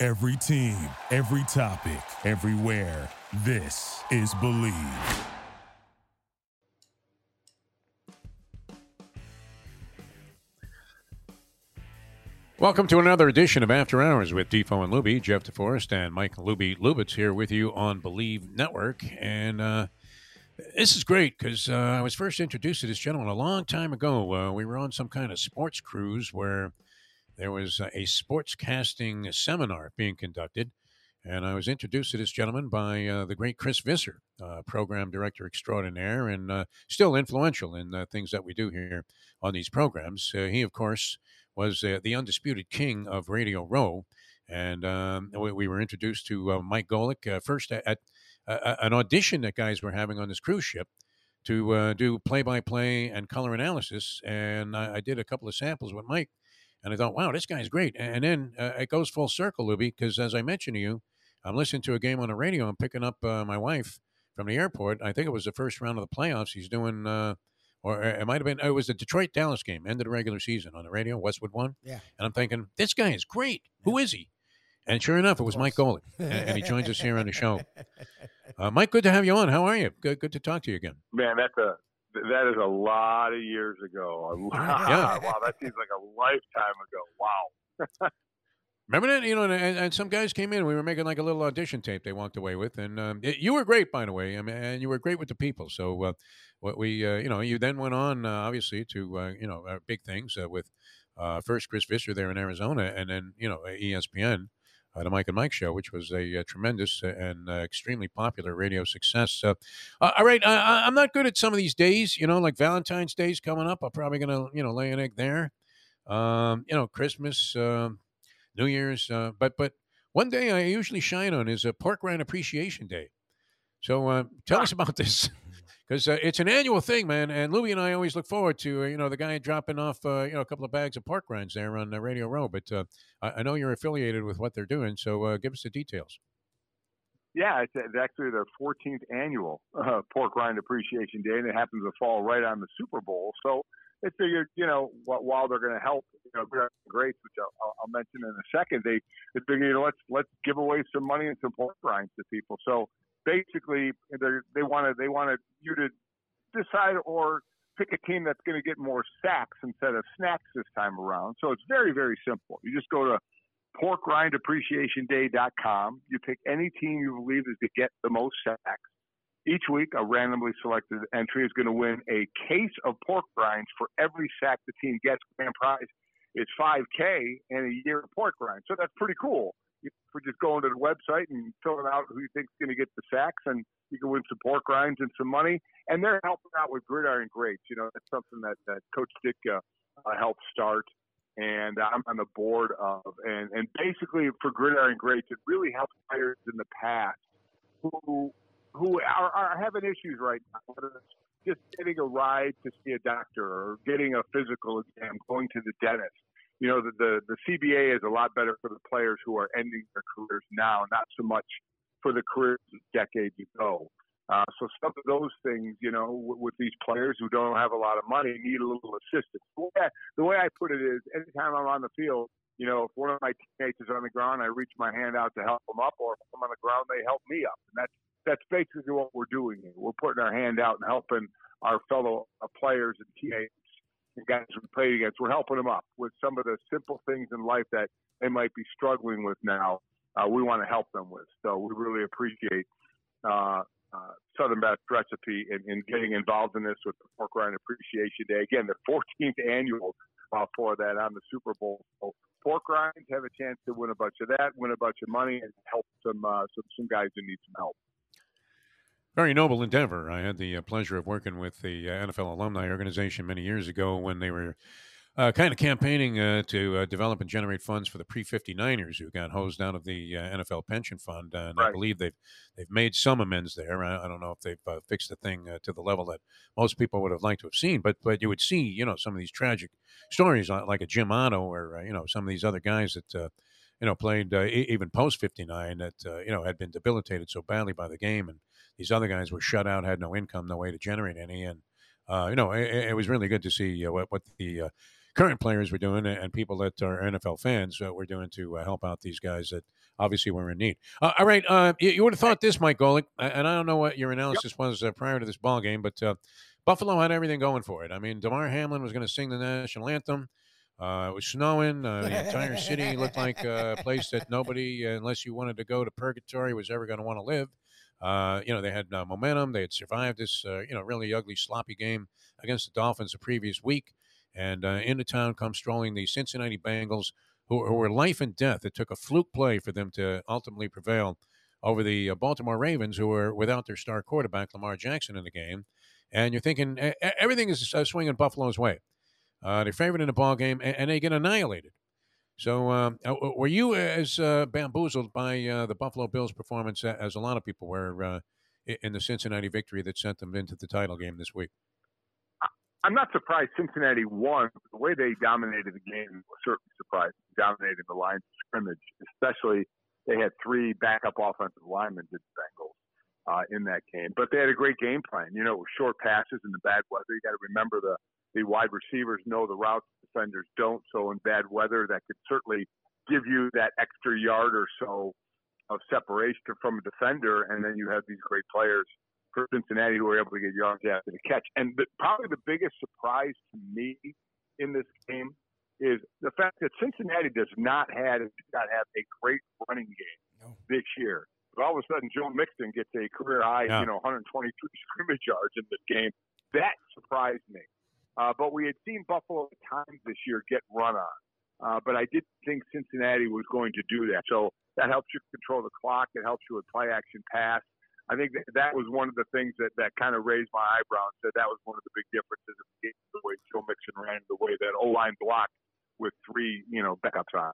Every team, every topic, everywhere. This is Bleav. Welcome to another edition of After Hours with Defo and Luby. Jeff DeForest and Mike Luby Lubitz here with you on Bleav Network. And uh, this is great because uh, I was first introduced to this gentleman a long time ago. Uh, we were on some kind of sports cruise where there was a sportscasting seminar being conducted. And I was introduced to this gentleman by uh, the great Chris Visser, uh, program director extraordinaire, and uh, still influential in the things that we do here on these programs. Uh, he, of course, was uh, the undisputed king of Radio Row. And um, we, we, were introduced to uh, Mike Golic first at, at an audition that guys were having on this cruise ship to do play by play and color analysis. And I, I did a couple of samples with Mike. And I thought, wow, this guy's great. And then it goes full circle, Luby, because as I mentioned to you, I'm listening to a game on the radio. I'm picking up uh, my wife from the airport. I think it was the first round of the playoffs. He's doing, uh, or it might have been, it was the Detroit Dallas game, end of the regular season on the radio. Westwood One. Yeah. And I'm thinking, this guy is great. Who is he? And sure enough, it was Mike Golic, and, and, he joins us here on the show. Uh, Mike, good to have you on. How are you? Good, good to talk to you again. Man, that's a that is a lot of years ago. Yeah. wow, that seems like a lifetime ago. Wow. Remember that? You know, and, and, some guys came in. We were making like a little audition tape. They walked away with, and um, it, you were great, by the way. I mean, and you were great with the people. So, uh, what we, uh, you know, you then went on, uh, obviously, to uh, you know, uh, big things uh, with first Chris Visser there in Arizona, and then you know, ESPN, the Mike and Mike show, which was a, tremendous and extremely popular radio success. all right, I, am not good at some of these days. You know, like Valentine's Day's coming up. I'm probably gonna, you know, lay an egg there. Um, you know, Christmas. Um, New Year's. Uh, but but one day I usually shine on is a Pork Rind Appreciation Day. So uh, tell us about this because uh, it's an annual thing, man. And Louie and I always look forward to uh, you know the guy dropping off uh, you know a couple of bags of pork rinds there on Radio Row. But uh, I, I, know you're affiliated with what they're doing, so give us the details. Yeah, it's, it's actually their 14th annual Pork Rind Appreciation Day, and it happens to fall right on the Super Bowl. So they figured, you know, while they're going to help, you know, greats, which I'll, I'll, mention in a second, they, they figured, you know, let's let's give away some money and some pork rinds to people. So basically, they wanted they wanted you to decide or pick a team that's going to get more sacks instead of snacks this time around. So it's very very simple. You just go to porkrindappreciationday.com. You pick any team you believe is to get the most sacks each week, a randomly selected entry is going to win a case of pork rinds for every sack the team gets. Grand prize is 5K and a year of pork rinds. So that's pretty cool. For just going to the website and filling out who you think's going to get the sacks, and you can win some pork rinds and some money. And they're helping out with Gridiron Greats. You know, that's something that, that Coach Ditka uh, helped start and I'm on the board of. And, and basically, for Gridiron Greats, it really helps players in the past who who are, are having issues right now, whether it's just getting a ride to see a doctor or getting a physical exam, going to the dentist. You know, the, the, the CBA is a lot better for the players who are ending their careers now, not so much for the careers decades ago. Uh, so some of those things, you know, w- with these players who don't have a lot of money, need a little assistance. The way, I, the way I put it is, anytime I'm on the field, you know, if one of my teammates is on the ground, I reach my hand out to help them up, or if I'm on the ground, they help me up, and that's that's basically what we're doing. We're putting our hand out and helping our fellow uh, players and teammates guys we play against. We're helping them up with some of the simple things in life that they might be struggling with now. Uh, we want to help them with. So we really appreciate uh, uh, Southern Best Recipe in, in, getting involved in this with the Pork Rind Appreciation Day. Again, the 14th annual uh, for that on the Super Bowl. So pork rinds have a chance to win a bunch of that, win a bunch of money, and help some uh, some some guys who need some help. Very noble endeavor. I had the uh, pleasure of working with the uh, NFL Alumni Organization many years ago when they were uh, kind of campaigning uh, to uh, develop and generate funds for the pre 59ers who got hosed out of the uh, NFL pension fund. And right. I believe they've they've made some amends there. I, I don't know if they've uh, fixed the thing uh, to the level that most people would have liked to have seen, but but you would see, you know, some of these tragic stories like a Jim Otto or, you know, some of these other guys that, you know, played even post 59 that, you know, had been debilitated so badly by the game. And these other guys were shut out, had no income, no way to generate any. And, you know, it, it, was really good to see what, what the current players were doing and people that are NFL fans uh, were doing to uh, help out these guys that obviously were in need. Uh, all right, uh, you, you, would have thought this, Mike Golic, and I don't know what your analysis yep. was uh, prior to this ball game, but uh, Buffalo had everything going for it. I mean, Damar Hamlin was going to sing the national anthem. it was snowing. the entire city looked like a place that nobody, unless you wanted to go to purgatory, was ever going to want to live. You know, they had momentum. They had survived this, you know, really ugly, sloppy game against the Dolphins the previous week. And uh, into town come strolling the Cincinnati Bengals, who, who, were life and death. It took a fluke play for them to ultimately prevail over the uh, Baltimore Ravens, who were without their star quarterback, Lamar Jackson, in the game. And you're thinking everything is uh, swinging Buffalo's way. Uh, they're favored in the ball game, and, and they get annihilated. So, um, uh, were you as uh, bamboozled by uh, the Buffalo Bills' performance as a lot of people were uh, in the Cincinnati victory that sent them into the title game this week? I'm not surprised Cincinnati won. The way they dominated the game was certainly surprising. Dominating the line of scrimmage, especially they had three backup offensive linemen did the Bengals uh, in that game. But they had a great game plan. You know, short passes in the bad weather. You got to remember the the wide receivers know the routes defenders don't. So in bad weather, that could certainly give you that extra yard or so of separation from a defender, and then you have these great players for Cincinnati who are able to get yards after the catch. And the, probably the biggest surprise to me in this game is the fact that Cincinnati does not have not have a great running game no. this year. But all of a sudden, Joe Mixon gets a career high, yeah. you know, 123 scrimmage yards in this game. That surprised me. Uh, but we had seen Buffalo at times this year get run on. Uh, but I did think Cincinnati was going to do that. So that helps you control the clock. It helps you with play action pass. I think that, that was one of the things that, that kind of raised my eyebrows. Said that was one of the big differences of the, game, the way Joe Mixon ran, the way that O line blocked with three, you know, backups on.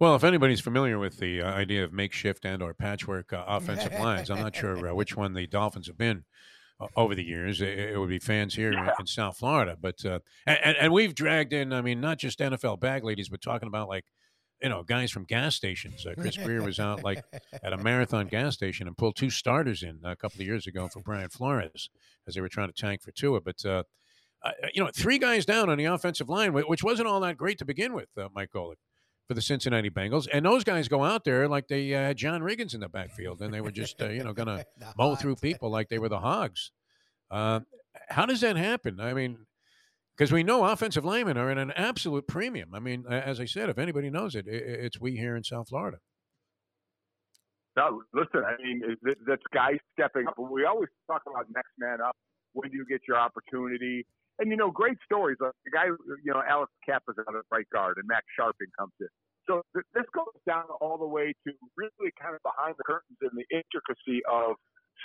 Well, if anybody's familiar with the uh, idea of makeshift and or patchwork uh, offensive lines, I'm not sure uh, which one the Dolphins have been over the years. It, would be fans here yeah. in, South Florida, but uh, and, and we've dragged in. I mean, not just NFL bag ladies, but talking about like you know, guys from gas stations. Uh, Chris Grier was out like at a marathon gas station and pulled two starters in a couple of years ago for Brian Flores as they were trying to tank for Tua. But uh, you know, three guys down on the offensive line, which wasn't all that great to begin with, uh, Mike Golic, for the Cincinnati Bengals. And those guys go out there like they uh, had John Riggins in the backfield, and they were just uh, you know going to mow through people like they were the hogs. how does that happen? I mean, because we know offensive linemen are in an absolute premium. I mean, as I said, if anybody knows it, it's we here in South Florida. No, listen, I mean, that's guys stepping up. We always talk about next man up. When do you get your opportunity? And, you know, great stories. Like the guy, you know, Alex Cappa is out at right guard and Max Scharping comes in. So th- this goes down all the way to really kind of behind the curtains and the intricacy of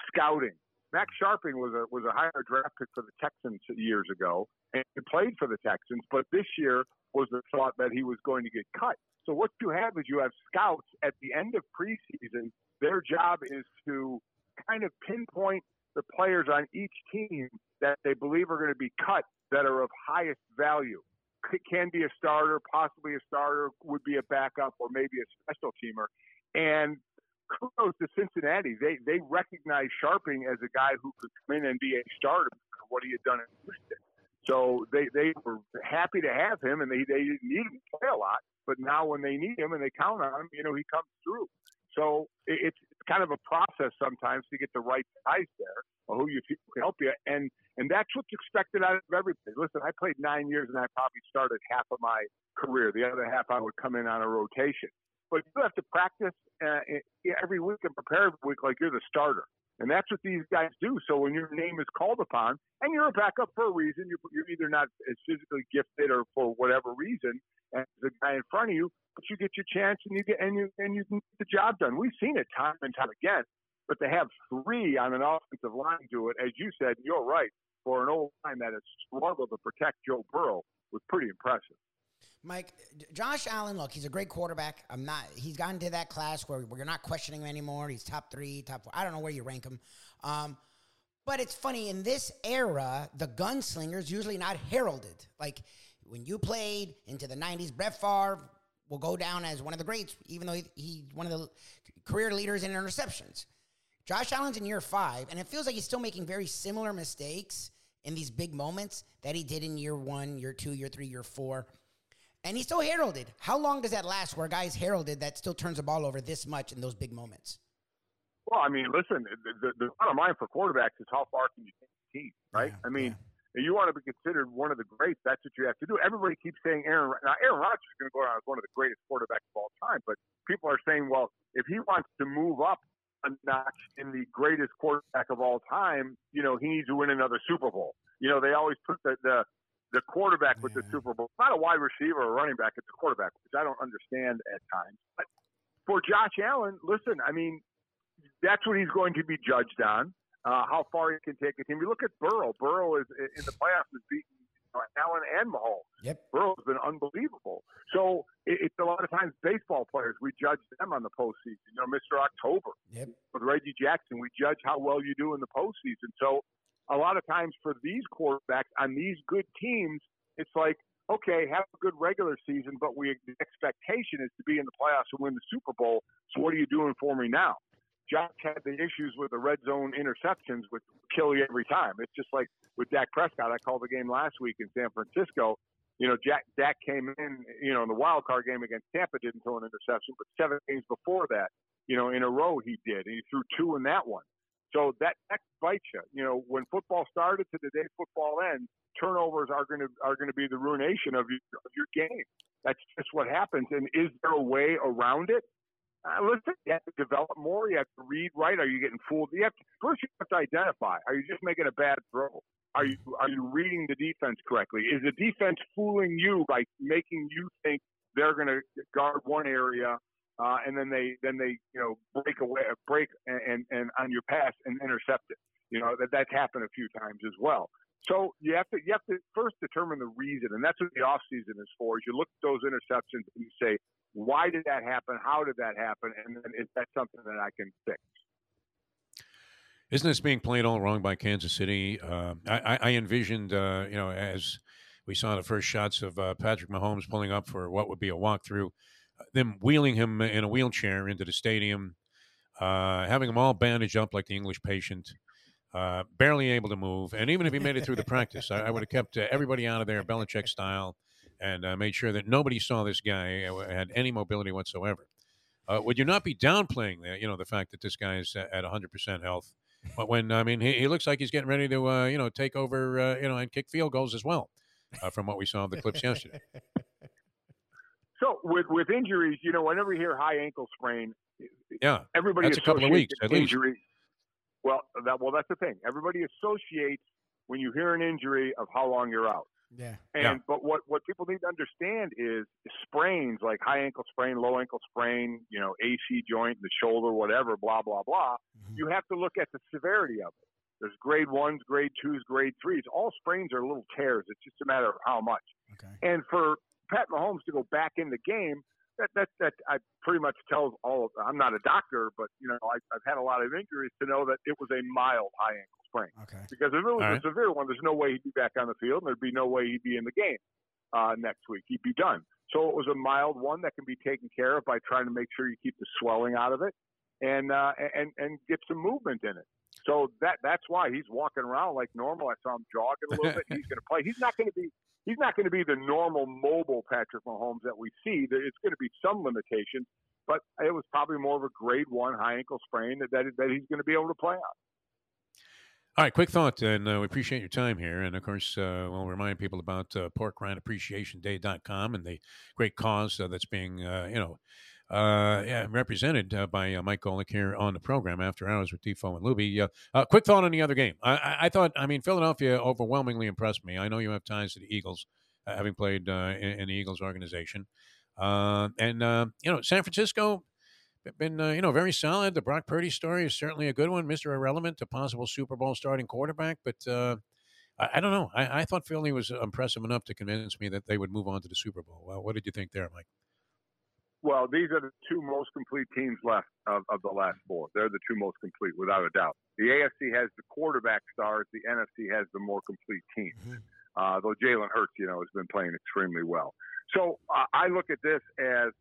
scouting Max Scharping was a was a higher draft pick for the Texans years ago, and he played for the Texans. But this year was the thought that he was going to get cut. So what you have is you have scouts at the end of preseason. Their job is to kind of pinpoint the players on each team that they believe are going to be cut that are of highest value. It can be a starter, possibly a starter, would be a backup, or maybe a special teamer. And kudos to Cincinnati. They they recognize Scharping as a guy who could come in and be a starter for what he had done in Houston. So they they were happy to have him, and they they didn't need him to play a lot. But now when they need him and they count on him, you know he comes through. So it's kind of a process sometimes to get the right guys there, or who you can help you, and and that's what's expected out of everybody. Listen, I played nine years, and I probably started half of my career. The other half I would come in on a rotation but you have to practice uh, every week and prepare every week like you're the starter. And that's what these guys do. So when your name is called upon, and you're a backup for a reason, you're, you're either not as physically gifted or for whatever reason as the guy in front of you, but you get your chance and you get and you and you can get the job done. We've seen it time and time again. But to have three on an offensive line do it, as you said, you're right. For an O line that has struggled to protect Joe Burrow, was pretty impressive. Mike, Josh Allen, look, he's a great quarterback. I'm not. He's gotten to that class where we're not questioning him anymore. He's top three, top four. I don't know where you rank him. Um, but it's funny in this era, the gunslinger's usually not heralded. Like when you played into the '90s, Brett Favre will go down as one of the greats, even though he, he's one of the career leaders in interceptions. Josh Allen's in year five, and it feels like he's still making very similar mistakes in these big moments that he did in year one, year two, year three, year four. And he's still heralded. How long does that last where a guy's heralded that still turns the ball over this much in those big moments? Well, I mean, listen, the, the, the bottom line for quarterbacks is how far can you take the team, right? Yeah, I mean, yeah. you want to be considered one of the greats. That's what you have to do. Everybody keeps saying Aaron. Now, Aaron Rodgers is going to go around as one of the greatest quarterbacks of all time, but people are saying, well, if he wants to move up a notch in the greatest quarterback of all time, you know, he needs to win another Super Bowl. You know, they always put the the, the quarterback with the Super Bowl. It's not a wide receiver or running back; it's a quarterback, which I don't understand at times. But for Josh Allen, listen, I mean, that's what he's going to be judged on. Uh, how far he can take a team. You look at Burrow. Burrow is in the playoffs has beaten Allen and Mahomes. Yep. Burrow's been unbelievable. So it, it's a lot of times baseball players we judge them on the postseason. You know, Mr. October yep. with Reggie Jackson, we judge how well you do in the postseason. So a lot of times for these quarterbacks on these good teams, it's like okay, have a good regular season, but we the expectation is to be in the playoffs and win the Super Bowl. So what are you doing for me now? Josh had the issues with the red zone interceptions, which kill you every time. It's just like with Dak Prescott. I called the game last week in San Francisco. You know, Jack, Dak came in, you know, in the wild card game against Tampa, didn't throw an interception, but seven games before that, you know, in a row he did, and he threw two in that one. So that that bites you. You know, when football started to the day football ends, turnovers are going to are going to be the ruination of your, of your game. That's just what happens. And is there a way around it? Uh, listen, you have to develop more. You have to read right. Are you getting fooled? You have to, first you have to identify. Are you just making a bad throw? Are you are you reading the defense correctly? Is the defense fooling you by making you think they're going to guard one area uh, and then they then they you know break away break and, and and on your pass and intercept it? You know that that's happened a few times as well. So you have to you have to first determine the reason, and that's what the off season is for. Is you look at those interceptions and you say, why did that happen? How did that happen? And then is that something that I can fix? Isn't this being played all wrong by Kansas City? Uh, I, I, envisioned, uh, you know, as we saw the first shots of uh, Patrick Mahomes pulling up for what would be a walkthrough, them wheeling him in a wheelchair into the stadium, uh, having him all bandaged up like the English patient, uh, barely able to move. And even if he made it through the practice, I, I would have kept uh, everybody out of there, Belichick style and uh, made sure that nobody saw this guy uh, had any mobility whatsoever. Uh, would you not be downplaying the, you know, the fact that this guy is at 100% health? But when I mean, he, he looks like he's getting ready to, uh, you know, take over, uh, you know, and kick field goals as well, uh, from what we saw of the clips yesterday. So with with injuries, you know, whenever you hear high ankle sprain, yeah, everybody that's a couple of weeks at injury. least. Well, that well, that's the thing. Everybody associates when you hear an injury of how long you're out. Yeah. And yeah. but what what people need to understand is sprains like high ankle sprain, low ankle sprain, you know, AC joint, the shoulder, whatever, blah blah blah. Mm-hmm. You have to look at the severity of it. There's grade ones, grade twos, grade threes. All sprains are little tears. It's just a matter of how much. Okay. And for Pat Mahomes to go back in the game, that that that I pretty much tells all. Of, I'm not a doctor, but you know I, I've had a lot of injuries to know that it was a mild high ankle sprain. Okay. Because if it was All a right. severe one, there's no way he'd be back on the field, and there'd be no way he'd be in the game uh, next week. He'd be done. So it was a mild one that can be taken care of by trying to make sure you keep the swelling out of it, and uh, and and get some movement in it. So that that's why he's walking around like normal. I saw him jogging a little bit. He's going to play. He's not going to be. He's not going to be the normal mobile Patrick Mahomes that we see. It's going to be some limitations, but it was probably more of a grade one high ankle sprain that that, that he's going to be able to play on. All right, quick thought, and uh, we appreciate your time here. And of course, uh, we'll remind people about uh, porkrindappreciationday.com and the great cause uh, that's being, uh, you know, uh, yeah, I'm represented uh, by uh, Mike Golic here on the program after hours with Defo and Luby. Uh, quick thought on the other game. I, I, thought, I mean, Philadelphia overwhelmingly impressed me. I know you have ties to the Eagles, uh, having played uh, in, in the Eagles organization. Uh, and, uh, you know, San Francisco, been you know very solid. The Brock Purdy story is certainly a good one. Mister Irrelevant, a possible Super Bowl starting quarterback, but uh, I, I don't know. I, I thought Philly was impressive enough to convince me that they would move on to the Super Bowl. Well, what did you think there, Mike? Well, these are the two most complete teams left of, of the last four. They're the two most complete, without a doubt. The AFC has the quarterback stars. The NFC has the more complete teams. Mm-hmm. Uh, though Jalen Hurts, you know, has been playing extremely well. So uh, I look at this as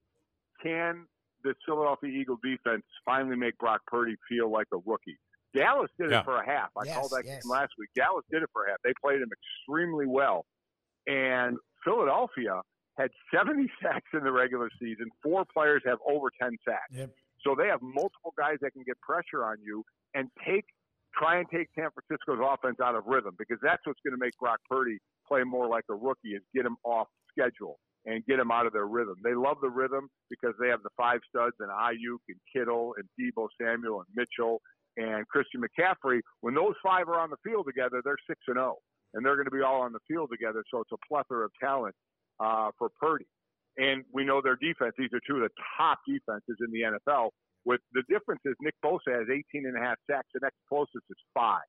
can the Philadelphia Eagle defense finally make Brock Purdy feel like a rookie? Dallas did yeah. it for a half. I yes, called that yes. game last week. Dallas did it for a half. They played him extremely well. And Philadelphia had 70 sacks in the regular season. Four players have over 10 sacks. Yep. So they have multiple guys that can get pressure on you and take try and take San Francisco's offense out of rhythm because that's what's going to make Brock Purdy play more like a rookie is get him off schedule and get him out of their rhythm. They love the rhythm because they have the five studs and Aiyuk and Kittle and Deebo Samuel and Mitchell and Christian McCaffrey. When those five are on the field together, they're six and zero, oh, and they're going to be all on the field together. So it's a plethora of talent uh, for Purdy. And we know their defense; these are two of the top defenses in the NFL. With the difference is Nick Bosa has 18 and a half sacks. The next closest is five.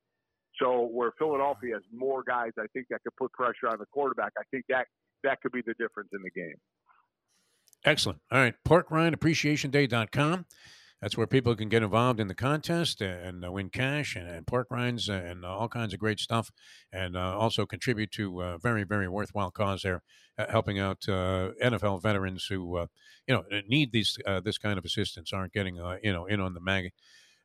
So where Philadelphia has more guys, I think that could put pressure on the quarterback. I think that that could be the difference in the game. Excellent. All right, porkrindappreciationday.com. That's where people can get involved in the contest and uh, win cash and, and pork rinds and uh, all kinds of great stuff, and uh, also contribute to a very, very worthwhile cause there, helping out NFL veterans who, you know, need these this kind of assistance, aren't getting, you know, in on the mag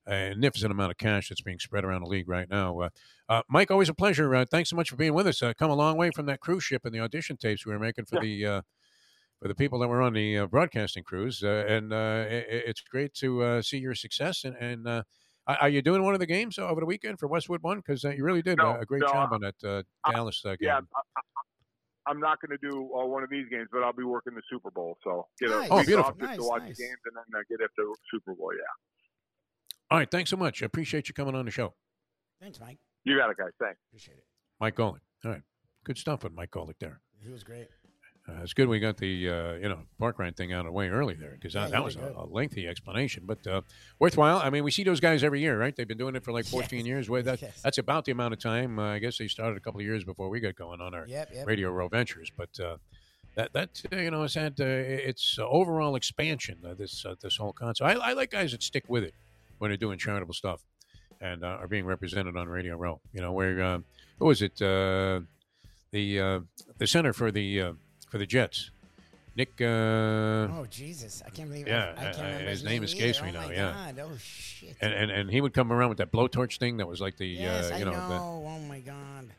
magnificent amount of cash that's being spread around the league right now. Uh, uh, Mike, always a pleasure. Uh, thanks so much for being with us. come a long way from that cruise ship and the audition tapes we were making for the for the people that were on the uh, broadcasting crews. Uh, and uh, it, it's great to uh, see your success. And, and uh, are you doing one of the games over the weekend for Westwood One? Because you really did no, a great no, job on that Dallas game. Yeah, I, am not going to do one of these games, but I'll be working the Super Bowl. So get nice. a oh, beautiful. nice, to watch nice. the games and then get after the Super Bowl. Yeah. All right. Thanks so much. I appreciate you coming on the show. Thanks, Mike. You got it, guys. Thanks. Appreciate it. Mike Golic. All right. Good stuff with Mike Golic there. He was great. Uh, it's good we got the uh, you know pork rind thing out of the way early there because yeah, that, that was a, a, lengthy explanation, but uh, worthwhile. I mean, we see those guys every year, right? They've been doing it for like 14 yes. years. Way that yes. that's about the amount of time. Uh, I guess they started a couple of years before we got going on our yep, yep. Radio Row ventures, but uh, that that uh, you know it's had its overall expansion. this this whole concept. I, I, like guys that stick with it when they're doing charitable stuff and are being represented on Radio Row. You know, where who was it? the the center for the for the Jets. Nick. Uh, oh Jesus! I can't believe. Yeah, I, I can't his name escapes me oh now. Yeah. God. Oh shit! And, and and he would come around with that blowtorch thing that was like the yes, uh, you know. know. The, oh my God.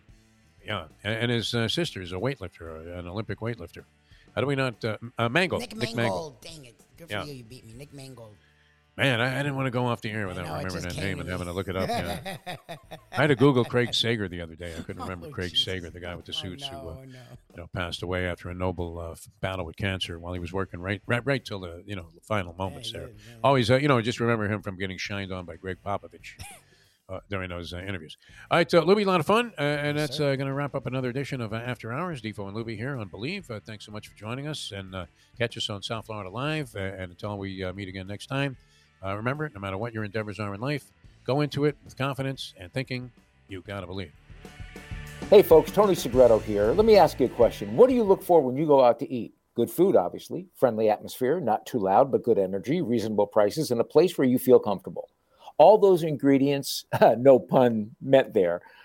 Yeah, and, and his uh, sister is a weightlifter, an Olympic weightlifter. How do we not? Uh, uh, Mangold. Nick, Nick Mangold. Dang it! Good for yeah. you. You beat me, Nick Mangold. Man, I, I, didn't want to go off the air without know, remembering that name and having to look it up. Yeah. I had to Google Craig Sager the other day. I couldn't remember oh, Craig Jesus. Sager, the guy with the suits no, who uh, no. you know, passed away after a noble uh, battle with cancer while he was working right right, right till the you know the final moments yeah, there. Always, uh, you know, just remember him from getting shined on by Gregg Popovich. Uh, during those uh, interviews. All right, uh, Luby, a lot of fun, uh, and yes, that's uh, going to wrap up another edition of uh, After Hours. Defo and Luby here on Bleav. thanks so much for joining us, and catch us on South Florida Live. and until we meet again next time, uh, remember, no matter what your endeavors are in life, go into it with confidence and thinking you got to believe. Hey, folks, Tony Segreto here. Let me ask you a question. What do you look for when you go out to eat? Good food, obviously, friendly atmosphere, not too loud, but good energy, reasonable prices, and a place where you feel comfortable. All those ingredients, no pun meant there,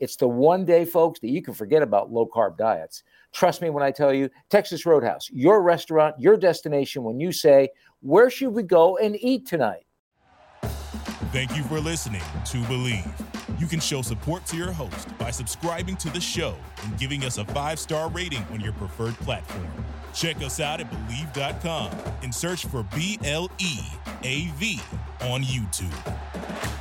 It's the one day, folks, that you can forget about low carb diets. Trust me when I tell you, Texas Roadhouse, your restaurant, your destination when you say, Where should we go and eat tonight? Thank you for listening to Bleav. You can show support to your host by subscribing to the show and giving us a five star rating on your preferred platform. Check us out at Bleav.com and search for B L E A V on YouTube.